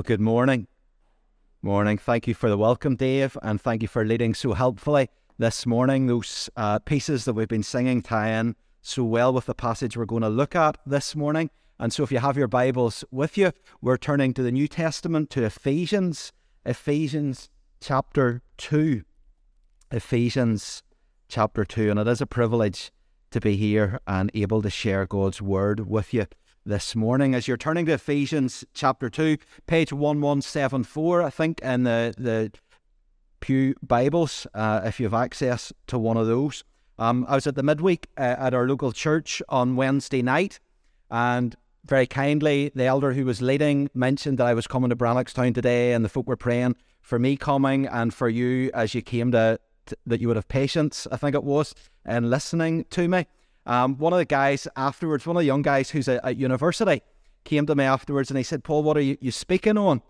Well, good morning. Morning. Thank you for the welcome, Dave, and thank you for leading so helpfully this morning. Those uh, pieces that we've been singing tie in so well with the passage we're going to look at this morning. And so, if you have your Bibles with you, we're turning to the New Testament to Ephesians, Ephesians chapter 2. Ephesians chapter 2. And it is a privilege to be here and able to share God's word with you this morning. As you're turning to Ephesians chapter 2, page 1174, I think, in the, the Pew Bibles, uh, if you have access to one of those. Um, I was at the midweek uh, at our local church on Wednesday night, and very kindly, the elder who was leading mentioned that I was coming to Brannockstown today, and the folk were praying for me coming and for you as you came to, to that you would have patience, I think it was, and listening to me. Um, one of the guys afterwards, one of the young guys who's at, at university, came to me afterwards and he said, Paul, what are you, you speaking on?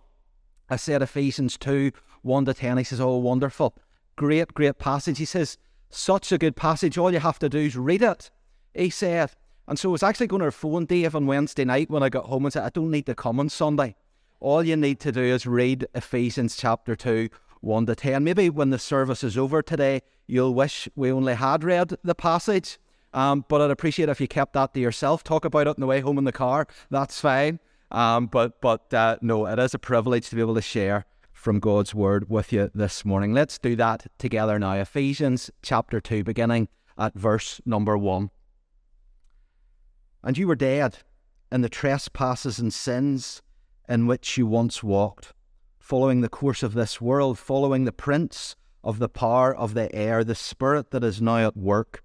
I said Ephesians 2 1 to 10. He says, Oh, wonderful. Great, great passage. He says, Such a good passage. All you have to do is read it. He said, and so I was actually going to phone Dave on Wednesday night when I got home and said, I don't need to come on Sunday. All you need to do is read Ephesians chapter 2, 1 to 10. Maybe when the service is over today, you'll wish we only had read the passage um, but I'd appreciate if you kept that to yourself. Talk about it on the way home in the car. That's fine. Um, but but uh, no, it is a privilege to be able to share from God's word with you this morning. Let's do that together now. Ephesians chapter 2, beginning at verse number 1. And you were dead in the trespasses and sins in which you once walked, following the course of this world, following the prince of the power of the air, the spirit that is now at work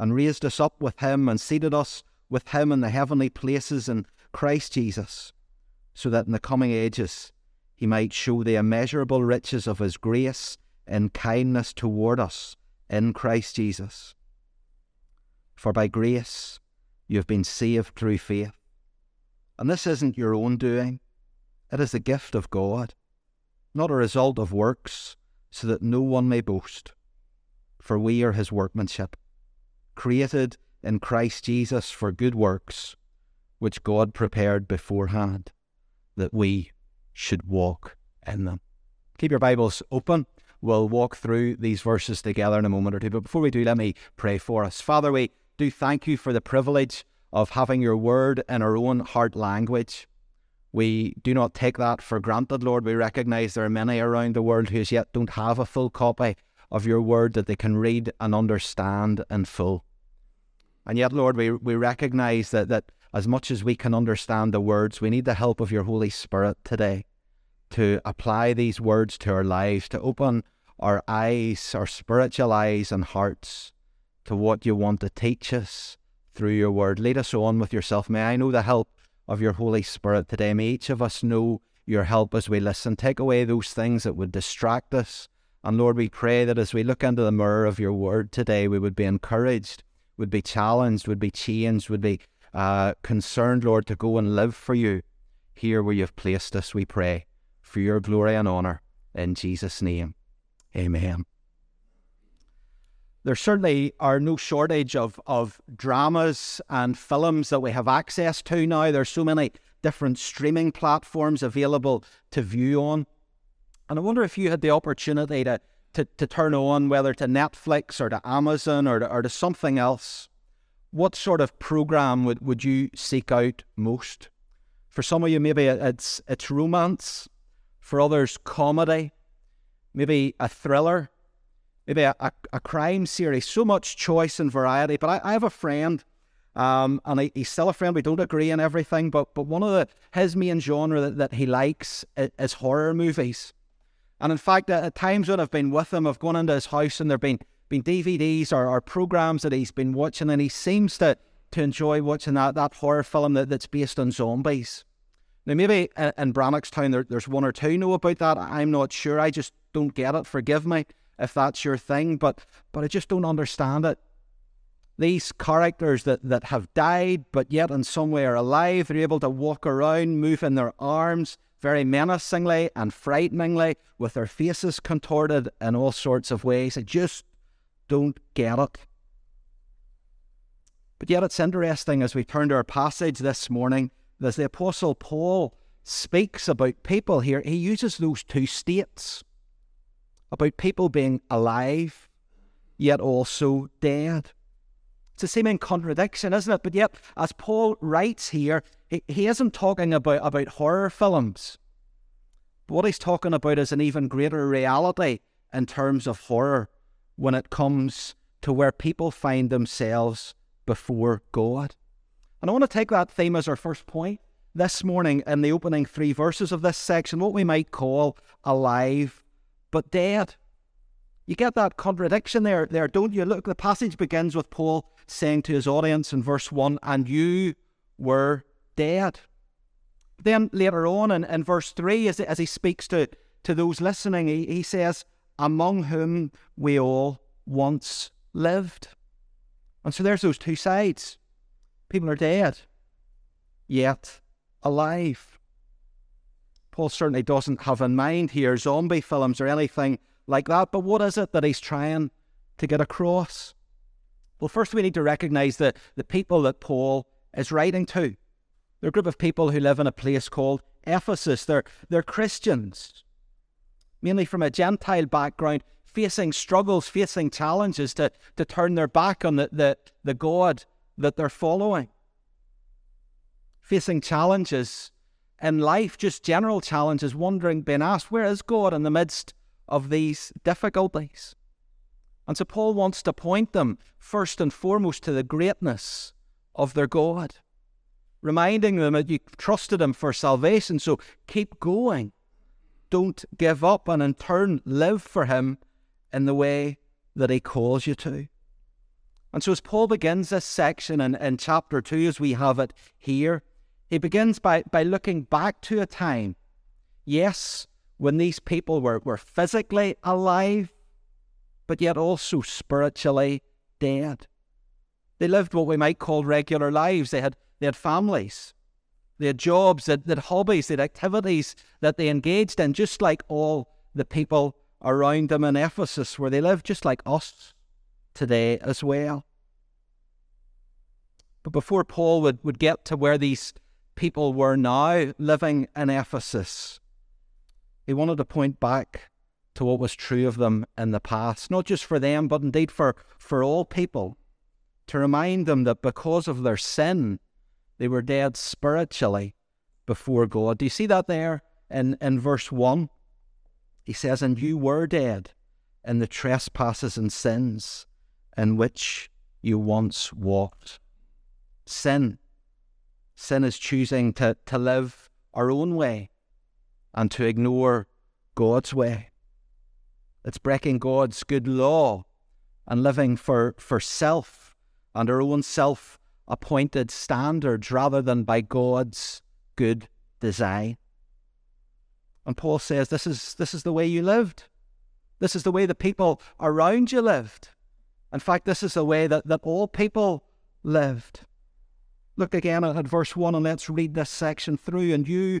and raised us up with him and seated us with him in the heavenly places in Christ Jesus, so that in the coming ages he might show the immeasurable riches of his grace and kindness toward us in Christ Jesus. For by grace you have been saved through faith. And this isn't your own doing, it is the gift of God, not a result of works, so that no one may boast. For we are his workmanship created in Christ Jesus for good works, which God prepared beforehand that we should walk in them. Keep your Bibles open. We'll walk through these verses together in a moment or two. But before we do, let me pray for us. Father, we do thank you for the privilege of having your word in our own heart language. We do not take that for granted, Lord. We recognize there are many around the world who as yet don't have a full copy of your word that they can read and understand in full. And yet, Lord, we, we recognize that, that as much as we can understand the words, we need the help of your Holy Spirit today to apply these words to our lives, to open our eyes, our spiritual eyes and hearts to what you want to teach us through your word. Lead us on with yourself. May I know the help of your Holy Spirit today. May each of us know your help as we listen. Take away those things that would distract us. And Lord, we pray that as we look into the mirror of your word today, we would be encouraged would be challenged, would be changed, would be uh, concerned, Lord, to go and live for you here where you've placed us, we pray, for your glory and honour. In Jesus' name, amen. There certainly are no shortage of, of dramas and films that we have access to now. There's so many different streaming platforms available to view on. And I wonder if you had the opportunity to to, to turn on, whether to Netflix or to Amazon or to, or to something else, what sort of program would, would you seek out most? For some of you, maybe it's it's romance. For others, comedy. Maybe a thriller. Maybe a, a, a crime series. So much choice and variety. But I, I have a friend, um, and he, he's still a friend. We don't agree on everything, but but one of the his main genre that, that he likes is horror movies. And in fact, at, times when I've been with him, I've gone into his house and there've been been DVDs or, or programs that he's been watching, and he seems to to enjoy watching that that horror film that, that's based on zombies. Now, maybe in Brannockstown there, there's one or two know about that. I'm not sure. I just don't get it. Forgive me if that's your thing, but but I just don't understand it. These characters that, that have died, but yet in some way are alive, they're able to walk around, move in their arms very menacingly and frighteningly, with their faces contorted in all sorts of ways. I just don't get it. But yet it's interesting as we turn to our passage this morning, as the Apostle Paul speaks about people here, he uses those two states about people being alive, yet also dead. It's a seeming contradiction, isn't it? But yet, as Paul writes here, he, he isn't talking about, about horror films. But what he's talking about is an even greater reality in terms of horror when it comes to where people find themselves before God. And I want to take that theme as our first point this morning in the opening three verses of this section, what we might call alive but dead. You get that contradiction there, there, don't you? Look, the passage begins with Paul saying to his audience in verse 1, and you were dead. Then later on in, in verse 3, as, as he speaks to, to those listening, he, he says, among whom we all once lived. And so there's those two sides. People are dead, yet alive. Paul certainly doesn't have in mind here zombie films or anything like that, but what is it that he's trying to get across? Well, first we need to recognize that the people that Paul is writing to. They're a group of people who live in a place called Ephesus. They're, they're Christians, mainly from a Gentile background, facing struggles, facing challenges to, to turn their back on the, the, the God that they're following. Facing challenges in life, just general challenges, wondering, being asked, where is God in the midst of these difficulties? And so Paul wants to point them first and foremost to the greatness of their God, reminding them that you trusted Him for salvation, so keep going. Don't give up, and in turn, live for Him in the way that he calls you to. And so, as Paul begins this section in, in chapter 2, as we have it here, he begins by, by looking back to a time, yes, when these people were, were physically alive, but yet also spiritually dead. They lived what we might call regular lives. They had, they had families, they had jobs, they had, they had hobbies, they had activities that they engaged in, just like all the people around them in Ephesus, where they lived just like us today as well. But before Paul would, would get to where these people were now living in Ephesus, he wanted to point back to what was true of them in the past, not just for them, but indeed for, for all people, to remind them that because of their sin, they were dead spiritually before God. Do you see that there in, in verse 1? He says, And you were dead in the trespasses and sins in which you once walked. Sin. Sin is choosing to, to live our own way and to ignore God's way. It's breaking God's good law and living for, for self and our own self appointed standards rather than by God's good design. And Paul says this is, this is the way you lived. This is the way the people around you lived. In fact, this is the way that, that all people lived. Look again at verse 1 and let's read this section through. And you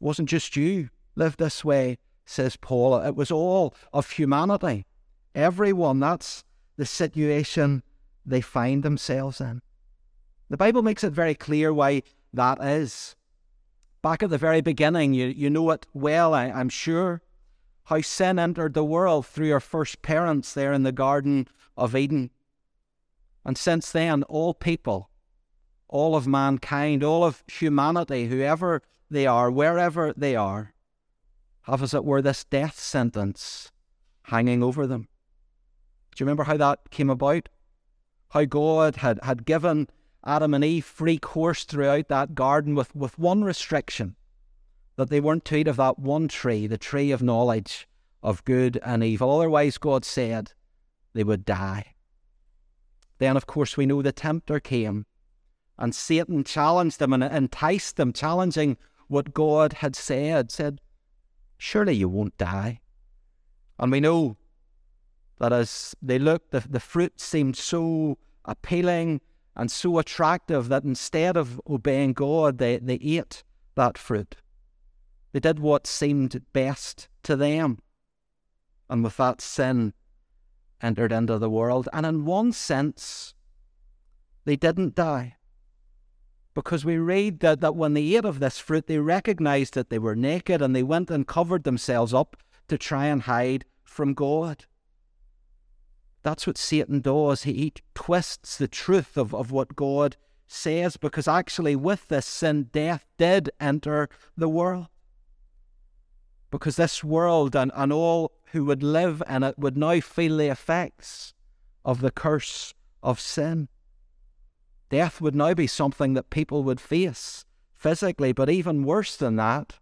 Wasn't just you lived this way, says Paul. It was all of humanity. Everyone, that's the situation they find themselves in. The Bible makes it very clear why that is back at the very beginning, you, you know it well, I, I'm sure, how sin entered the world through our first parents there in the Garden of Eden. And since then, all people, all of mankind, all of humanity, whoever they are, wherever they are, have as it were this death sentence hanging over them. Do you remember how that came about? How God had, had given Adam and Eve free course throughout that garden with, with one restriction that they weren't to eat of that one tree, the tree of knowledge of good and evil. Otherwise, God said they would die. Then, of course, we know the tempter came and Satan challenged them and enticed them, challenging what God had said, said, Surely you won't die. And we know that as they looked, the, the fruit seemed so appealing and so attractive that instead of obeying God, they, they ate that fruit. They did what seemed best to them. And with that, sin entered into the world. And in one sense, they didn't die because we read that, that when they ate of this fruit, they recognized that they were naked and they went and covered themselves up to try and hide from God. That's what Satan does. He, he twists the truth of, of what God says because actually, with this sin, death did enter the world. Because this world and, and all who would live in it would now feel the effects of the curse of sin. Death would now be something that people would face physically, but even worse than that,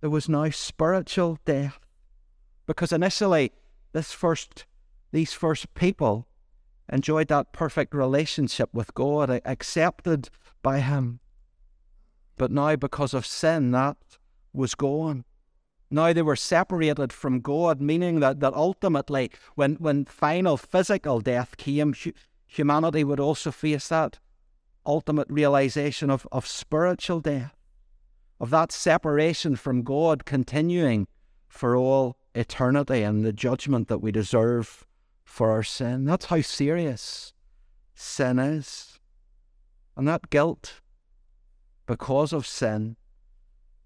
there was now spiritual death. Because initially, this first, these first people enjoyed that perfect relationship with God, accepted by Him. But now, because of sin, that was gone. Now they were separated from God, meaning that, that ultimately, when, when final physical death came, humanity would also face that ultimate realization of, of spiritual death, of that separation from God continuing for all eternity and the judgment that we deserve for our sin. That's how serious sin is. And that guilt, because of sin,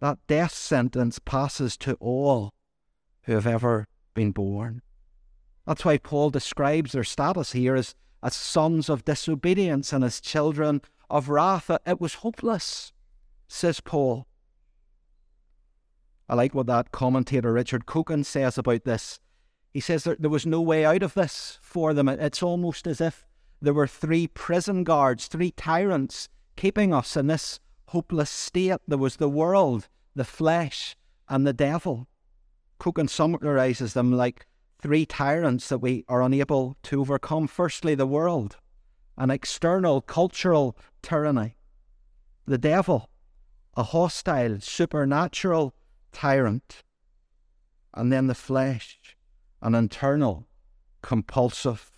that death sentence passes to all who have ever been born. That's why Paul describes their status here as as sons of disobedience and as children of wrath. It was hopeless, says Paul. I like what that commentator Richard Coekin says about this. He says that there was no way out of this for them. It's almost as if there were three prison guards, three tyrants keeping us in this hopeless state. There was the world, the flesh, and the devil. Coekin summarizes them like three tyrants that we are unable to overcome. Firstly, the world, an external cultural tyranny. The devil, a hostile, supernatural tyrant. And then the flesh, an internal, compulsive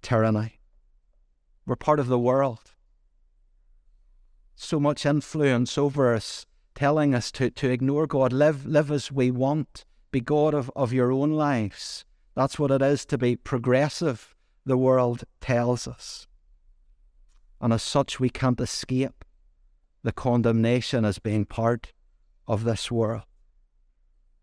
tyranny. We're part of the world. So much influence over us, telling us to, to ignore God, live, live as we want, be God of, of your own lives. That's what it is to be progressive, the world tells us. And as such, we can't escape the condemnation as being part of this world.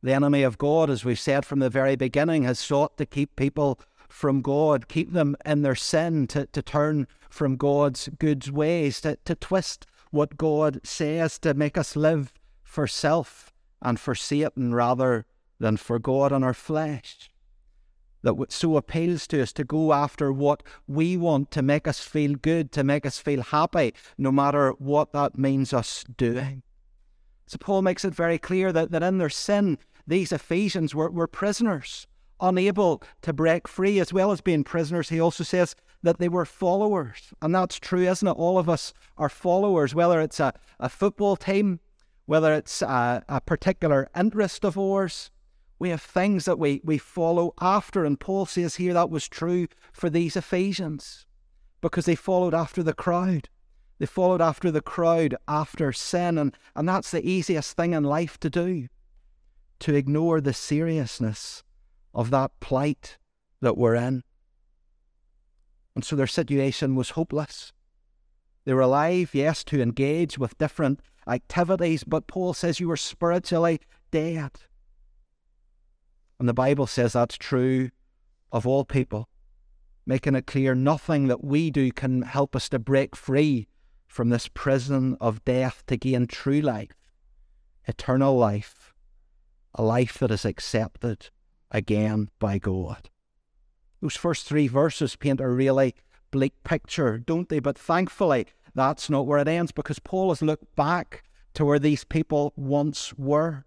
The enemy of God, as we've said from the very beginning, has sought to keep people from God, keep them in their sin, to, to turn from God's good ways, to, to twist what God says, to make us live for self and for Satan rather than for God and our flesh that so appeals to us to go after what we want to make us feel good, to make us feel happy, no matter what that means us doing. So Paul makes it very clear that, that in their sin, these Ephesians were, were prisoners, unable to break free, as well as being prisoners. He also says that they were followers. And that's true, isn't it? All of us are followers, whether it's a, a football team, whether it's a, a particular interest of ours, we have things that we, we follow after. And Paul says here that was true for these Ephesians because they followed after the crowd. They followed after the crowd after sin. And, and that's the easiest thing in life to do to ignore the seriousness of that plight that we're in. And so their situation was hopeless. They were alive, yes, to engage with different activities, but Paul says you were spiritually dead. And the Bible says that's true of all people, making it clear nothing that we do can help us to break free from this prison of death to gain true life eternal life, a life that is accepted again by God. Those first three verses paint a really bleak picture, don't they? But thankfully, that's not where it ends because Paul has looked back to where these people once were.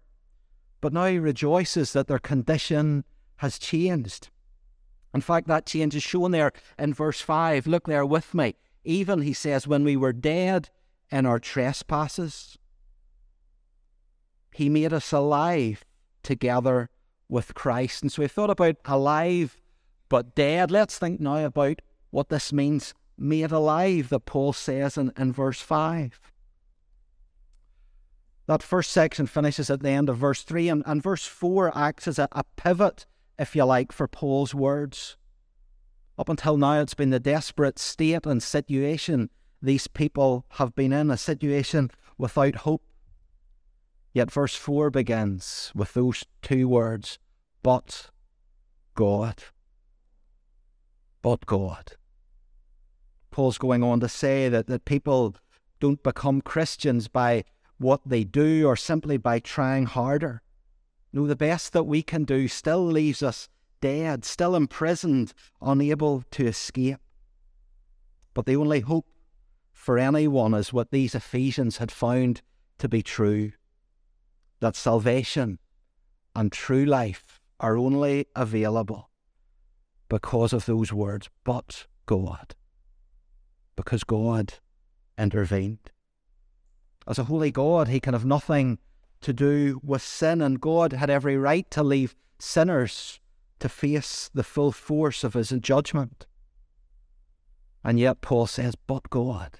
But now he rejoices that their condition has changed. In fact, that change is shown there in verse 5. Look there with me. Even, he says, when we were dead in our trespasses, he made us alive together with Christ. And so we thought about alive but dead. Let's think now about what this means made alive that Paul says in, in verse 5. That first section finishes at the end of verse 3, and, and verse 4 acts as a, a pivot, if you like, for Paul's words. Up until now, it's been the desperate state and situation these people have been in, a situation without hope. Yet verse 4 begins with those two words, but God but God. Paul's going on to say that, that people don't become Christians by what they do or simply by trying harder. No, the best that we can do still leaves us dead, still imprisoned, unable to escape. But the only hope for anyone is what these Ephesians had found to be true that salvation and true life are only available because of those words, but God. Because God intervened. As a holy God, he can have nothing to do with sin, and God had every right to leave sinners to face the full force of his judgment. And yet, Paul says, but God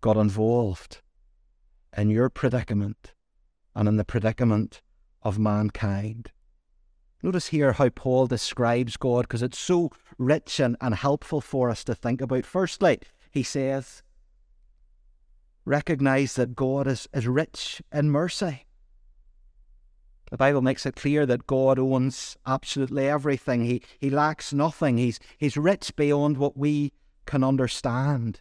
got involved in your predicament and in the predicament of mankind. Notice here how Paul describes God because it's so rich and, and helpful for us to think about. Firstly, he says, recognize that God is, is rich in mercy. The Bible makes it clear that God owns absolutely everything. He, he lacks nothing. He's, he's rich beyond what we can understand.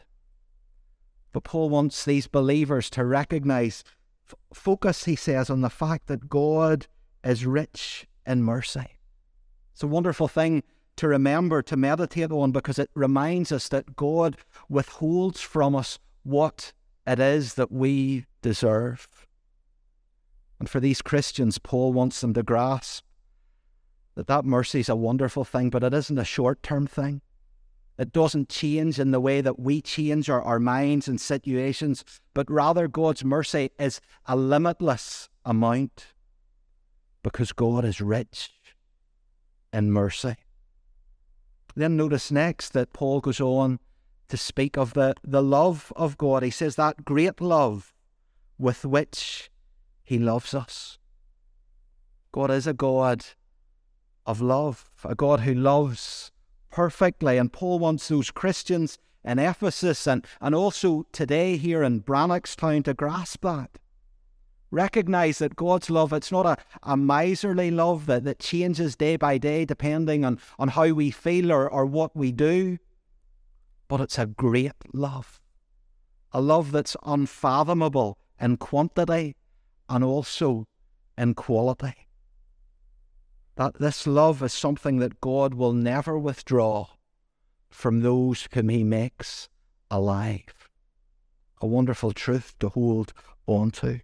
But Paul wants these believers to recognize, f- focus, he says, on the fact that God is rich in mercy. It's a wonderful thing to remember, to meditate on, because it reminds us that God withholds from us what it is that we deserve. And for these Christians, Paul wants them to grasp that that mercy is a wonderful thing, but it isn't a short term thing. It doesn't change in the way that we change our, our minds and situations, but rather God's mercy is a limitless amount because God is rich in mercy. Then notice next that Paul goes on to speak of the, the love of God. He says that great love with which he loves us. God is a God of love, a God who loves perfectly. And Paul wants those Christians in Ephesus and, and also today here in Brannockstown to grasp that. Recognize that God's love, it's not a, a miserly love that, that changes day by day depending on, on how we feel or, or what we do, but it's a great love. A love that's unfathomable in quantity and also in quality. That this love is something that God will never withdraw from those whom He makes alive. A wonderful truth to hold on to.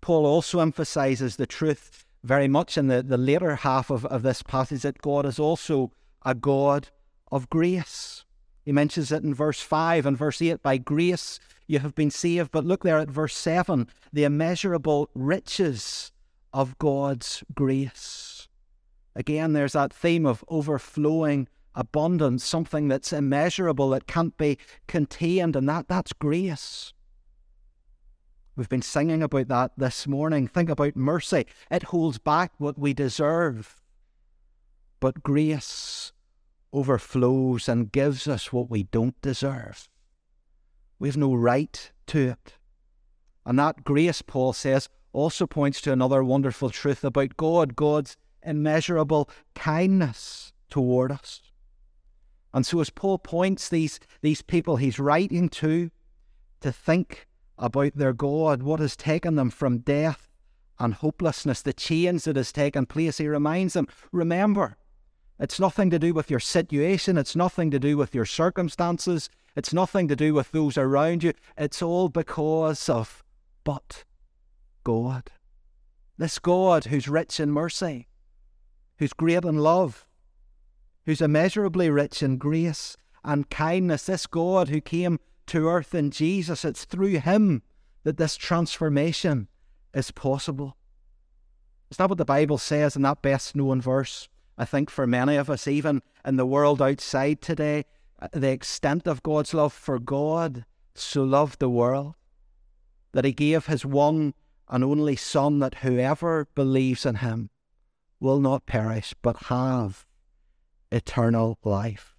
Paul also emphasizes the truth very much in the, the later half of, of this passage that God is also a God of grace. He mentions it in verse 5 and verse 8 by grace you have been saved. But look there at verse 7 the immeasurable riches of God's grace. Again, there's that theme of overflowing abundance, something that's immeasurable, that can't be contained, and that, that's grace. We've been singing about that this morning. Think about mercy. It holds back what we deserve. But grace overflows and gives us what we don't deserve. We have no right to it. And that grace, Paul says, also points to another wonderful truth about God God's immeasurable kindness toward us. And so, as Paul points these, these people he's writing to to think about their God, what has taken them from death and hopelessness, the change that has taken place. He reminds them remember, it's nothing to do with your situation, it's nothing to do with your circumstances, it's nothing to do with those around you. It's all because of but God. This God who's rich in mercy, who's great in love, who's immeasurably rich in grace and kindness. This God who came to earth in Jesus, it's through him that this transformation is possible. It's not what the Bible says in that best known verse. I think for many of us, even in the world outside today, uh, the extent of God's love for God so loved the world that he gave his one and only Son, that whoever believes in him will not perish but have eternal life.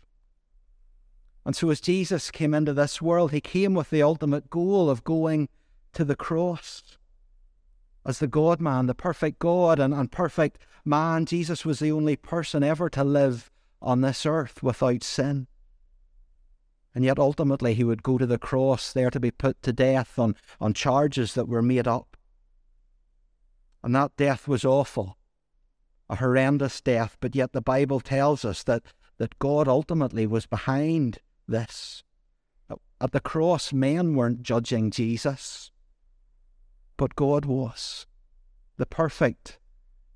And so, as Jesus came into this world, he came with the ultimate goal of going to the cross. As the God man, the perfect God and, and perfect man, Jesus was the only person ever to live on this earth without sin. And yet ultimately he would go to the cross there to be put to death on, on charges that were made up. And that death was awful, a horrendous death, but yet the Bible tells us that, that God ultimately was behind this. At the cross, men weren't judging Jesus, but God was. The perfect,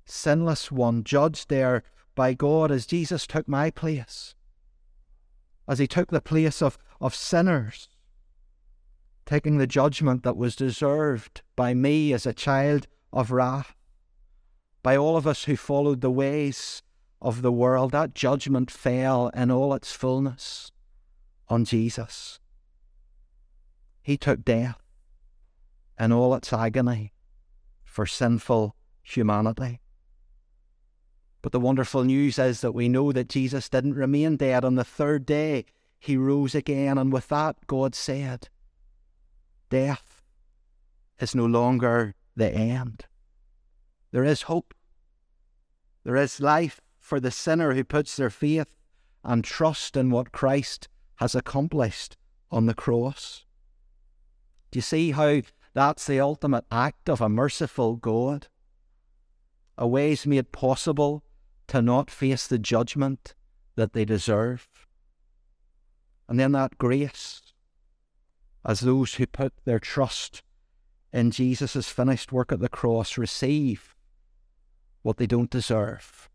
sinless one, judged there by God as Jesus took my place, as he took the place of, of sinners, taking the judgment that was deserved by me as a child of wrath, by all of us who followed the ways of the world. That judgment fell in all its fullness on Jesus. He took death in all its agony for sinful humanity. But the wonderful news is that we know that Jesus didn't remain dead. On the third day, he rose again, and with that, God said, Death is no longer the end. There is hope. There is life for the sinner who puts their faith and trust in what Christ has accomplished on the cross. Do you see how that's the ultimate act of a merciful God? A ways made possible to not face the judgment that they deserve. And then that grace, as those who put their trust in Jesus' finished work at the cross receive what they don't deserve,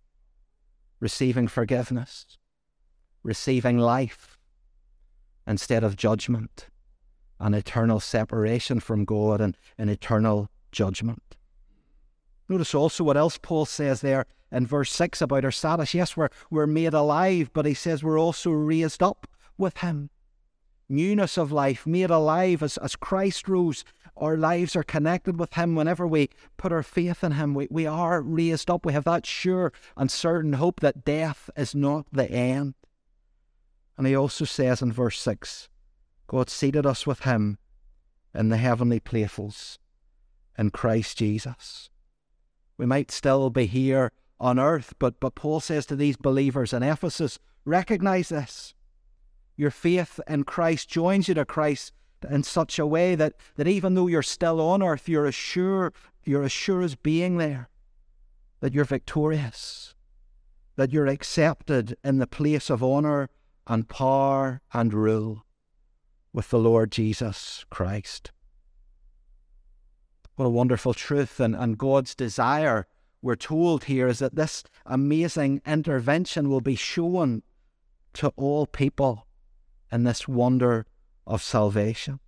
receiving forgiveness, receiving life, instead of judgment and eternal separation from God and an eternal judgment. Notice also what else Paul says there in verse 6 about our status. Yes, we're, we're made alive, but he says we're also raised up with him. Newness of life, made alive as, as Christ rose. Our lives are connected with him whenever we put our faith in him. We, we are raised up. We have that sure and certain hope that death is not the end. And he also says in verse 6 God seated us with him in the heavenly places in Christ Jesus. We might still be here on earth, but, but Paul says to these believers in Ephesus, recognize this. Your faith in Christ joins you to Christ in such a way that, that even though you're still on earth, you're as sure, you're as sure as being there that you're victorious, that you're accepted in the place of honour and power and rule with the Lord Jesus Christ. What a wonderful truth and, and God's desire, we're told here, is that this amazing intervention will be shown to all people in this wonder of salvation.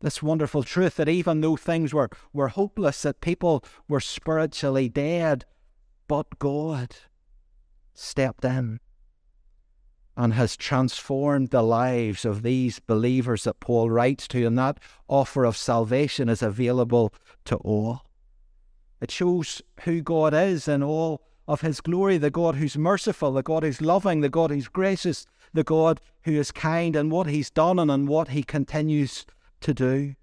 This wonderful truth that even though things were, were hopeless, that people were spiritually dead, but God stepped in and has transformed the lives of these believers that Paul writes to, and that offer of salvation is available to all. It shows who God is in all of his glory the God who's merciful, the God who's loving, the God who's gracious, the God who is kind, and what he's done and, and what he continues to do.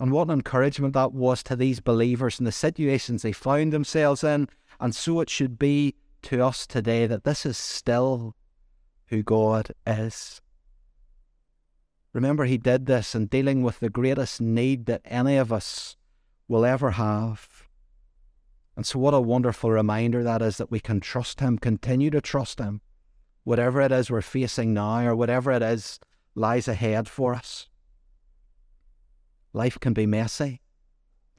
And what an encouragement that was to these believers in the situations they found themselves in. And so it should be to us today that this is still who God is. Remember, He did this in dealing with the greatest need that any of us will ever have. And so, what a wonderful reminder that is that we can trust Him, continue to trust Him, whatever it is we're facing now or whatever it is lies ahead for us. Life can be messy.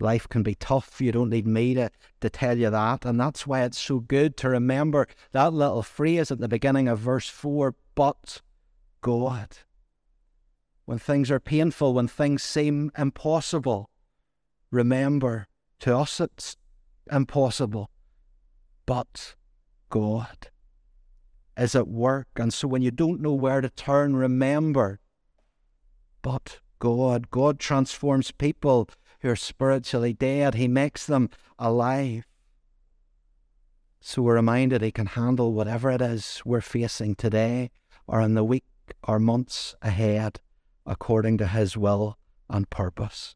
Life can be tough. You don't need me to, to tell you that. And that's why it's so good to remember that little phrase at the beginning of verse 4 but God. When things are painful, when things seem impossible, remember to us it's impossible, but God is at work. And so when you don't know where to turn, remember, but God. God transforms people who are spiritually dead, He makes them alive. So we're reminded He can handle whatever it is we're facing today or in the week or months ahead according to His will and purpose.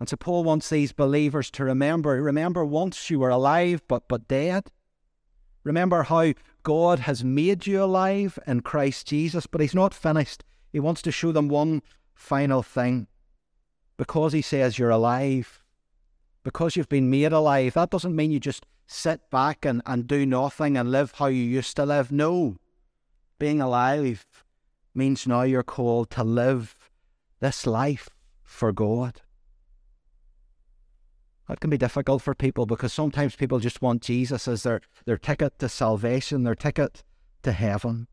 And so Paul wants these believers to remember remember once you were alive but, but dead. Remember how God has made you alive in Christ Jesus, but He's not finished. He wants to show them one final thing. Because he says you're alive, because you've been made alive, that doesn't mean you just sit back and, and do nothing and live how you used to live. No. Being alive means now you're called to live this life for God. That can be difficult for people because sometimes people just want Jesus as their, their ticket to salvation, their ticket to heaven.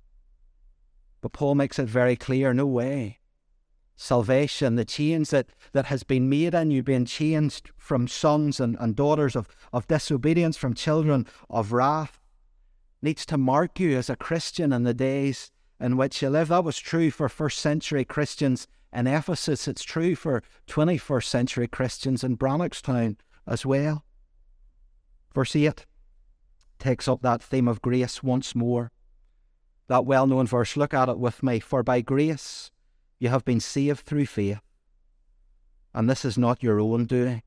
But Paul makes it very clear no way salvation, the change that, that has been made in you, being changed from sons and, and daughters of, of disobedience, from children of wrath, needs to mark you as a Christian in the days in which you live. That was true for first century Christians in Ephesus. It's true for 21st century Christians in Brannockstown as well. Verse 8 takes up that theme of grace once more. That well known verse, look at it with me. For by grace you have been saved through faith. And this is not your own doing.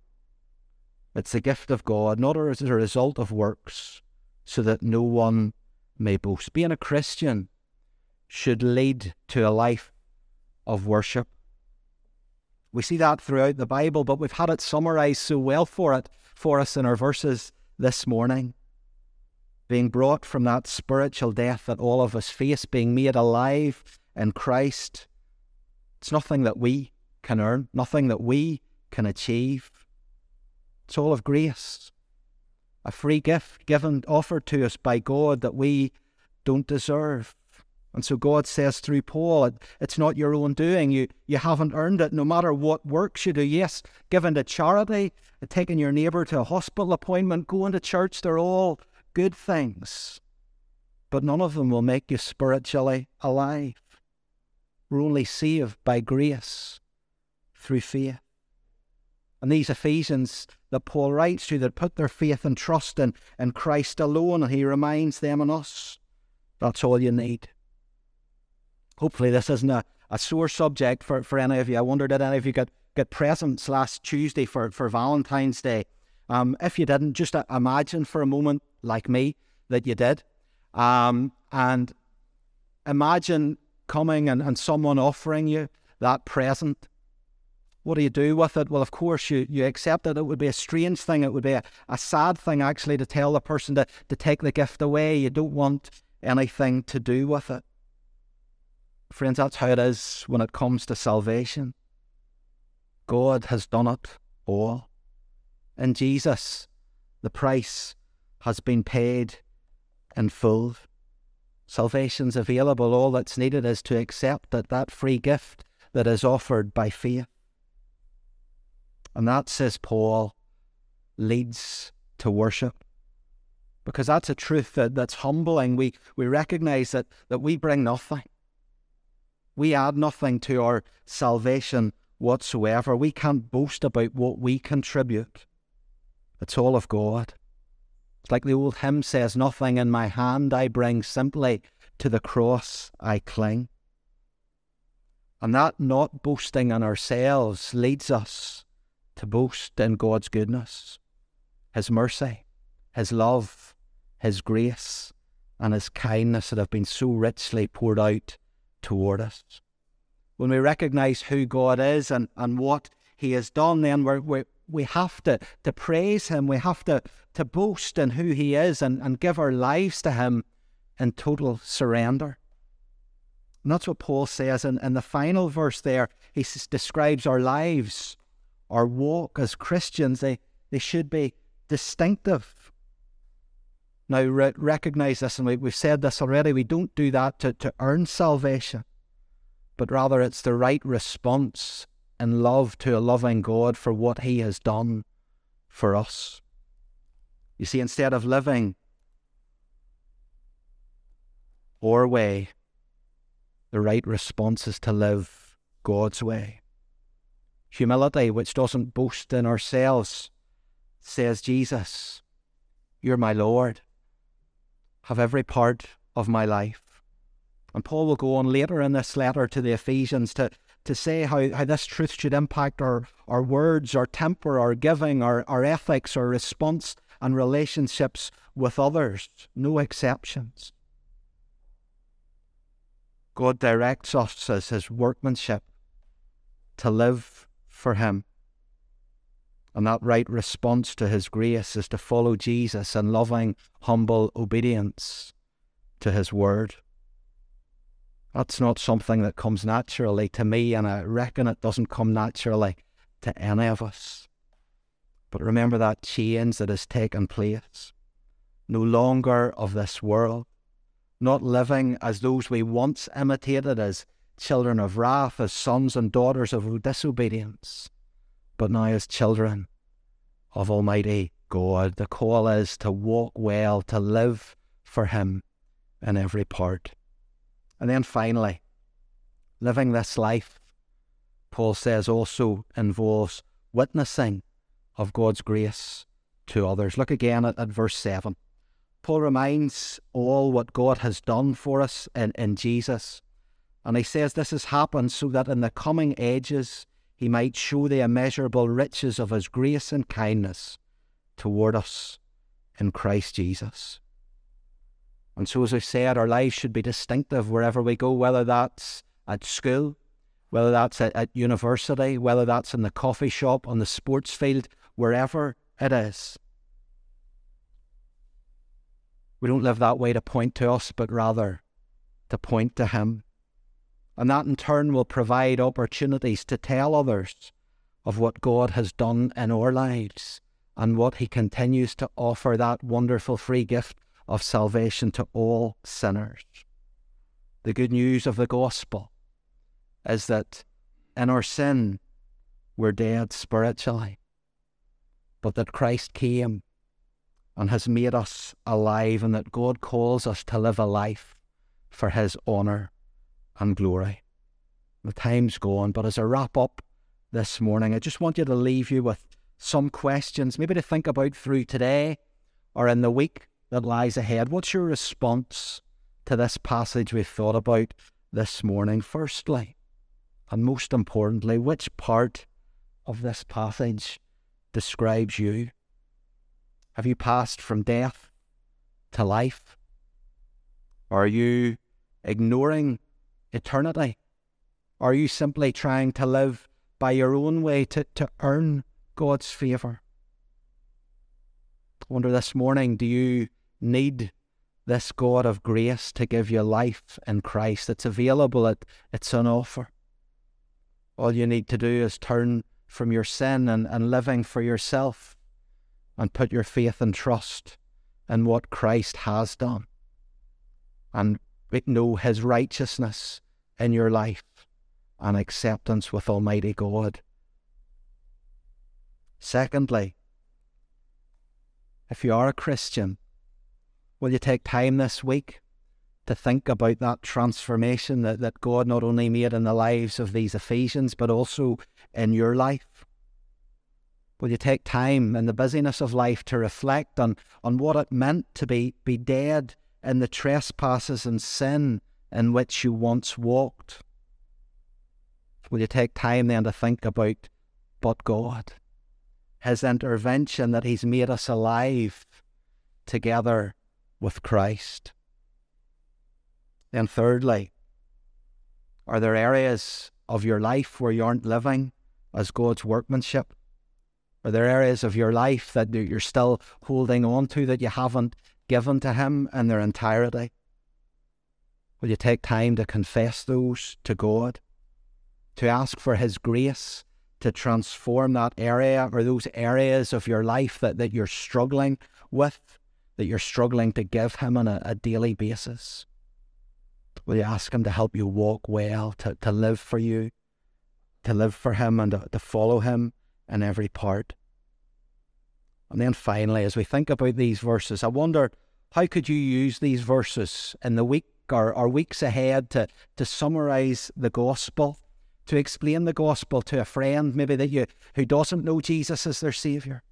It's a gift of God, not as a result of works, so that no one may boast. Being a Christian should lead to a life of worship. We see that throughout the Bible, but we've had it summarized so well for it for us in our verses this morning. Being brought from that spiritual death that all of us face, being made alive in Christ, it's nothing that we can earn, nothing that we can achieve. It's all of grace, a free gift given, offered to us by God that we don't deserve. And so God says through Paul, it's not your own doing. You, you haven't earned it, no matter what works you do. Yes, giving to charity, taking your neighbour to a hospital appointment, going to church, they're all good things. But none of them will make you spiritually alive. We're only saved by grace through faith. And these Ephesians that Paul writes to that put their faith and trust in, in Christ alone, and he reminds them and us that's all you need. Hopefully, this isn't a, a sore subject for, for any of you. I wonder did any of you get, get presents last Tuesday for, for Valentine's Day? Um, if you didn't, just imagine for a moment, like me, that you did. Um, and imagine coming and, and someone offering you that present. What do you do with it? Well, of course, you, you accept it. It would be a strange thing. It would be a, a sad thing, actually, to tell the person to, to take the gift away. You don't want anything to do with it. Friends, that's how it is when it comes to salvation. God has done it all. In Jesus, the price has been paid in full. Salvation's available. All that's needed is to accept that, that free gift that is offered by faith. And that, says Paul, leads to worship. Because that's a truth that, that's humbling. We, we recognize that, that we bring nothing. We add nothing to our salvation whatsoever. We can't boast about what we contribute. It's all of God. It's like the old hymn says, Nothing in my hand I bring, simply to the cross I cling. And that not boasting in ourselves leads us to boast in God's goodness, His mercy, His love, His grace, and His kindness that have been so richly poured out toward us. when we recognize who God is and, and what He has done, then we're, we we have to, to praise Him. We have to, to boast in who He is and, and give our lives to Him in total surrender. And that's what Paul says in, in the final verse there. He describes our lives, our walk as Christians. They, they should be distinctive. Now, re- recognize this, and we, we've said this already. We don't do that to, to earn salvation, but rather it's the right response love to a loving God for what He has done for us. You see, instead of living our way, the right response is to live God's way. Humility, which doesn't boast in ourselves, says, Jesus, you're my Lord. Have every part of my life. And Paul will go on later in this letter to the Ephesians to, to say how, how this truth should impact our, our words, our temper, our giving, our, our ethics, our response and relationships with others. No exceptions. God directs us as His workmanship to live for Him. And that right response to His grace is to follow Jesus in loving, humble obedience to His word. That's not something that comes naturally to me, and I reckon it doesn't come naturally to any of us. But remember that change that has taken place. No longer of this world, not living as those we once imitated as children of wrath, as sons and daughters of disobedience, but now as children of Almighty God. The call is to walk well, to live for Him in every part. And then finally, living this life, Paul says, also involves witnessing of God's grace to others. Look again at, at verse 7. Paul reminds all what God has done for us in, in Jesus. And he says this has happened so that in the coming ages he might show the immeasurable riches of his grace and kindness toward us in Christ Jesus. And so, as I said, our lives should be distinctive wherever we go, whether that's at school, whether that's at, at university, whether that's in the coffee shop, on the sports field, wherever it is. We don't live that way to point to us, but rather to point to Him. And that in turn will provide opportunities to tell others of what God has done in our lives and what He continues to offer that wonderful free gift of salvation to all sinners. The good news of the gospel is that in our sin we're dead spiritually, but that Christ came and has made us alive, and that God calls us to live a life for His honour and glory. The time's gone, but as I wrap up this morning, I just want you to leave you with some questions, maybe to think about through today or in the week that lies ahead. What's your response to this passage we've thought about this morning? Firstly, and most importantly, which part of this passage describes you? Have you passed from death to life? Are you ignoring eternity? Are you simply trying to live by your own way to, to earn God's favour? I wonder this morning, do you need this God of grace to give you life in Christ? It's available, it, it's an offer. All you need to do is turn from your sin and, and living for yourself and put your faith and trust in what Christ has done and know his righteousness in your life and acceptance with Almighty God. Secondly, if you are a Christian, will you take time this week to think about that transformation that, that God not only made in the lives of these Ephesians, but also in your life? Will you take time in the busyness of life to reflect on, on what it meant to be, be dead in the trespasses and sin in which you once walked? Will you take time then to think about but God, His intervention that He's made us alive together with Christ? Then, thirdly, are there areas of your life where you aren't living as God's workmanship? Are there areas of your life that you're still holding on to that you haven't given to Him in their entirety? Will you take time to confess those to God? To ask for His grace to transform that area or those areas of your life that, that you're struggling with, that you're struggling to give Him on a, a daily basis? Will you ask Him to help you walk well, to, to live for you, to live for Him and to, to follow Him in every part? And then finally, as we think about these verses, I wonder how could you use these verses in the week or, or weeks ahead to, to summarize the gospel, to explain the gospel to a friend maybe that you who doesn't know Jesus as their Saviour?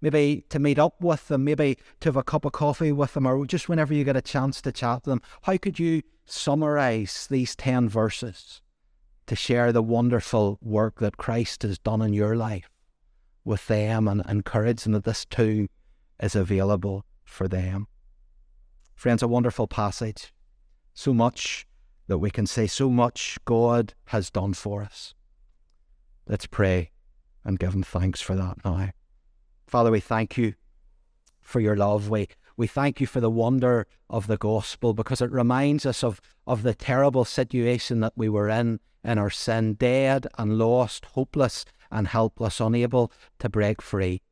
Maybe to meet up with them, maybe to have a cup of coffee with them, or just whenever you get a chance to chat to them. How could you summarize these 10 verses to share the wonderful work that Christ has done in your life with them and encourage them that this too is available for them? Friends, a wonderful passage. So much that we can say, so much God has done for us. Let's pray and give Him thanks for that now. Father, we thank you for your love. We, we thank you for the wonder of the gospel because it reminds us of, of the terrible situation that we were in in our sin, dead and lost, hopeless and helpless, unable to break free.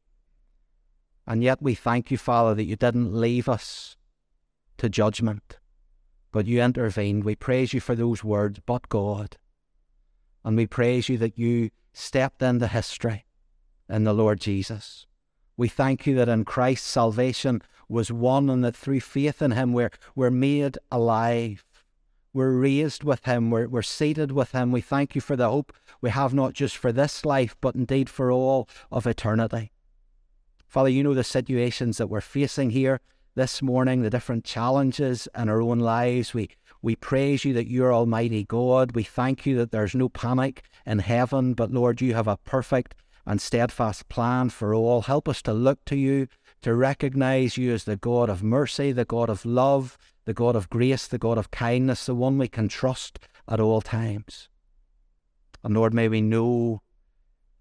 And yet we thank you, Father, that you didn't leave us to judgment, but you intervened. We praise you for those words, but God. And we praise you that you stepped into history in the Lord Jesus. We thank you that in Christ salvation was won and that through faith in him we're, we're made alive. We're raised with him, we're, we're seated with him. We thank you for the hope we have not just for this life, but indeed for all of eternity. Father, you know the situations that we're facing here this morning, the different challenges in our own lives. We, we praise you that you're Almighty God. We thank you that there's no panic in heaven, but Lord, you have a perfect and steadfast plan for all. Help us to look to you, to recognize you as the God of mercy, the God of love, the God of grace, the God of kindness, the one we can trust at all times. And Lord, may we know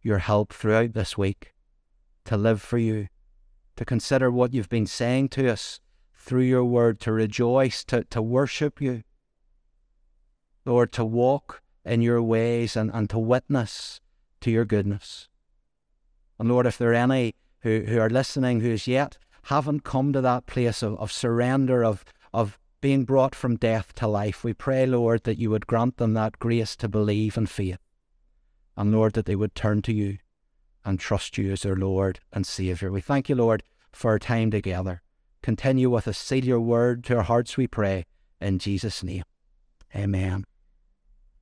your help throughout this week to live for you, to consider what you've been saying to us through your word, to rejoice, to, to worship you. Lord, to walk in your ways and, and to witness to your goodness. And Lord, if there are any who, who are listening who as yet haven't come to that place of, of surrender, of, of being brought from death to life, we pray, Lord, that you would grant them that grace to believe and faith. And Lord, that they would turn to you and trust you as their Lord and Saviour. We thank you, Lord, for our time together. Continue with us. Seal your word to our hearts, we pray. In Jesus' name. Amen.